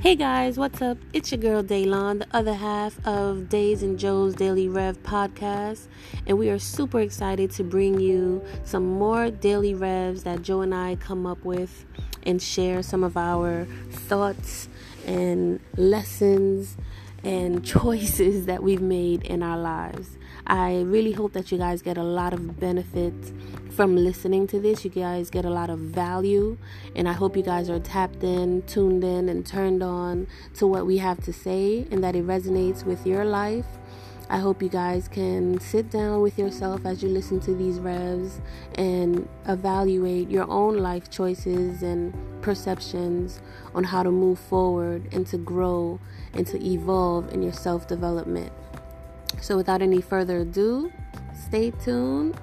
Hey guys, what's up? It's your girl Daylon, the other half of Days and Joe's Daily Rev podcast, and we are super excited to bring you some more daily revs that Joe and I come up with and share some of our thoughts and lessons and choices that we've made in our lives. I really hope that you guys get a lot of benefit from listening to this. You guys get a lot of value, and I hope you guys are tapped in, tuned in, and turned on to what we have to say and that it resonates with your life. I hope you guys can sit down with yourself as you listen to these revs and evaluate your own life choices and perceptions on how to move forward and to grow and to evolve in your self development. So, without any further ado, stay tuned,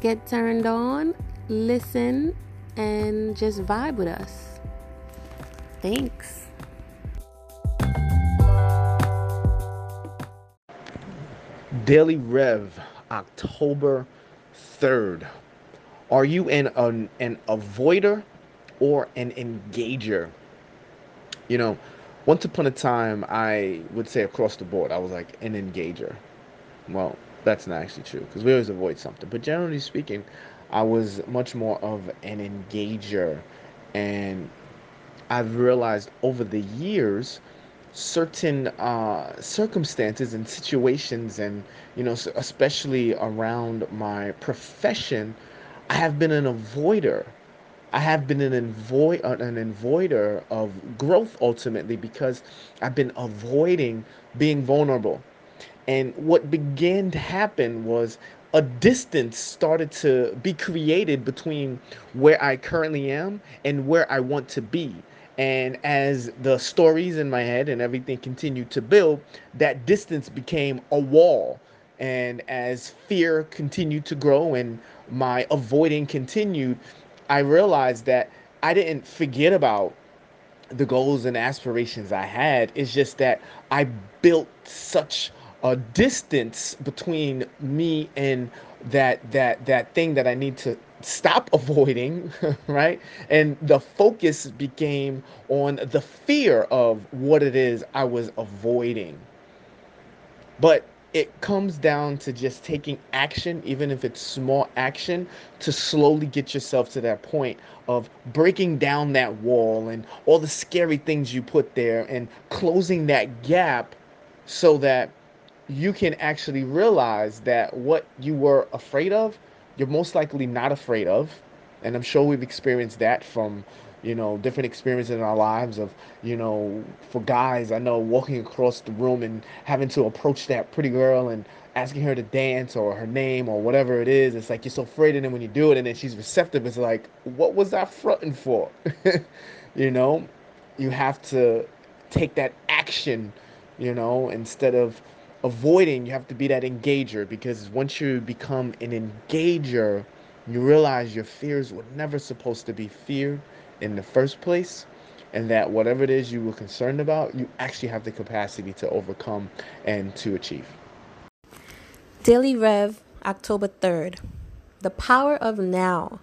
get turned on, listen, and just vibe with us. Thanks. Daily Rev, October 3rd. Are you an, an, an avoider or an engager? You know, once upon a time, I would say across the board, I was like an engager. Well, that's not actually true because we always avoid something. But generally speaking, I was much more of an engager. And I've realized over the years, certain uh, circumstances and situations, and you know, especially around my profession, I have been an avoider I have been an avoid an avoider of growth ultimately because I've been avoiding being vulnerable. And what began to happen was a distance started to be created between where I currently am and where I want to be. And as the stories in my head and everything continued to build, that distance became a wall. And as fear continued to grow and my avoiding continued, I realized that I didn't forget about the goals and aspirations I had. It's just that I built such a distance between me and that that that thing that I need to stop avoiding, right? And the focus became on the fear of what it is I was avoiding. But it comes down to just taking action, even if it's small action, to slowly get yourself to that point of breaking down that wall and all the scary things you put there and closing that gap so that you can actually realize that what you were afraid of, you're most likely not afraid of. And I'm sure we've experienced that from you know, different experiences in our lives of, you know, for guys, I know walking across the room and having to approach that pretty girl and asking her to dance or her name or whatever it is. It's like you're so afraid, and then when you do it and then she's receptive, it's like, what was I fronting for? you know, you have to take that action, you know, instead of avoiding, you have to be that engager because once you become an engager, you realize your fears were never supposed to be feared in the first place and that whatever it is you were concerned about, you actually have the capacity to overcome and to achieve. Daily Rev, October 3rd. The power of now.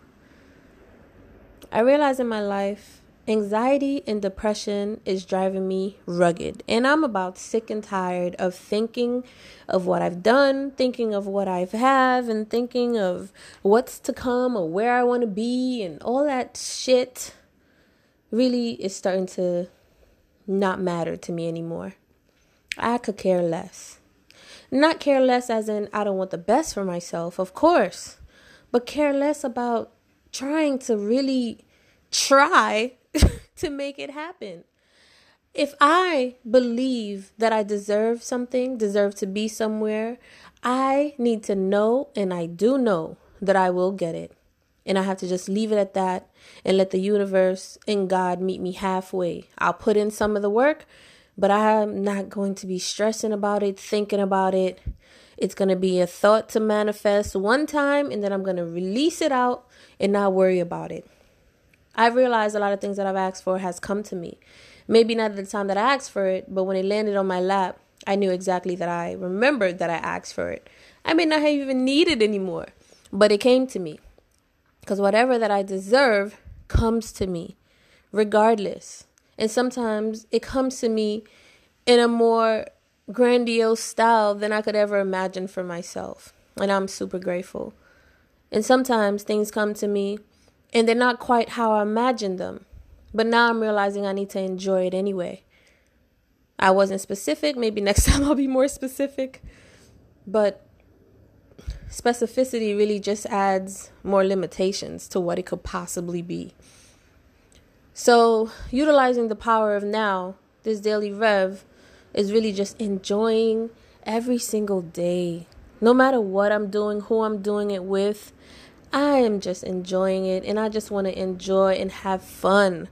I realize in my life, anxiety and depression is driving me rugged. And I'm about sick and tired of thinking of what I've done, thinking of what I've have, and thinking of what's to come or where I want to be and all that shit really is starting to not matter to me anymore. I could care less. Not care less as in I don't want the best for myself, of course, but care less about trying to really try to make it happen. If I believe that I deserve something, deserve to be somewhere, I need to know, and I do know that I will get it. And I have to just leave it at that and let the universe and God meet me halfway. I'll put in some of the work, but I'm not going to be stressing about it, thinking about it. It's going to be a thought to manifest one time, and then I'm going to release it out and not worry about it. I realized a lot of things that I've asked for has come to me. Maybe not at the time that I asked for it, but when it landed on my lap, I knew exactly that I remembered that I asked for it. I may not have even needed it anymore, but it came to me. Because whatever that I deserve comes to me, regardless. And sometimes it comes to me in a more grandiose style than I could ever imagine for myself. And I'm super grateful. And sometimes things come to me and they're not quite how I imagined them. But now I'm realizing I need to enjoy it anyway. I wasn't specific. Maybe next time I'll be more specific. But specificity really just adds more limitations to what it could possibly be. So, utilizing the power of now, this daily rev is really just enjoying every single day. No matter what I'm doing, who I'm doing it with, I am just enjoying it and I just want to enjoy and have fun.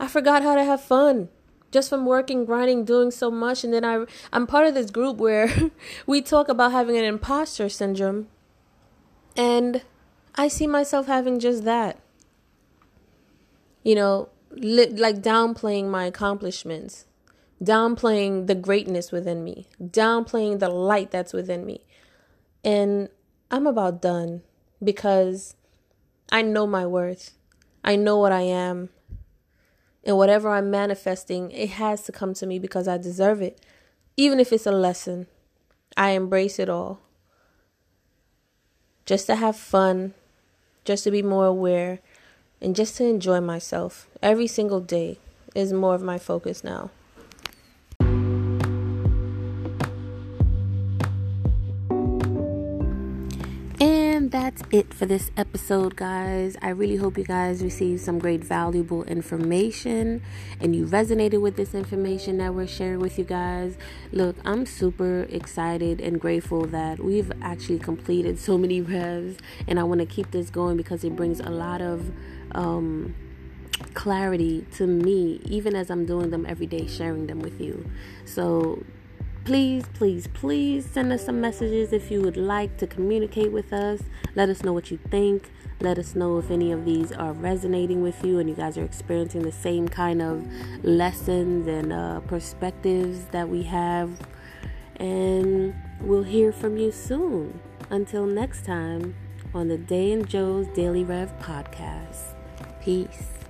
I forgot how to have fun just from working, grinding, doing so much. And then I, I'm part of this group where we talk about having an imposter syndrome. And I see myself having just that. You know, li- like downplaying my accomplishments, downplaying the greatness within me, downplaying the light that's within me. And I'm about done because I know my worth. I know what I am. And whatever I'm manifesting, it has to come to me because I deserve it. Even if it's a lesson, I embrace it all. Just to have fun, just to be more aware, and just to enjoy myself every single day is more of my focus now. That's it for this episode, guys. I really hope you guys received some great, valuable information and you resonated with this information that we're sharing with you guys. Look, I'm super excited and grateful that we've actually completed so many revs, and I want to keep this going because it brings a lot of um, clarity to me, even as I'm doing them every day, sharing them with you. So, Please, please, please send us some messages if you would like to communicate with us. Let us know what you think. Let us know if any of these are resonating with you and you guys are experiencing the same kind of lessons and uh, perspectives that we have. And we'll hear from you soon. Until next time on the Day and Joe's Daily Rev podcast. Peace.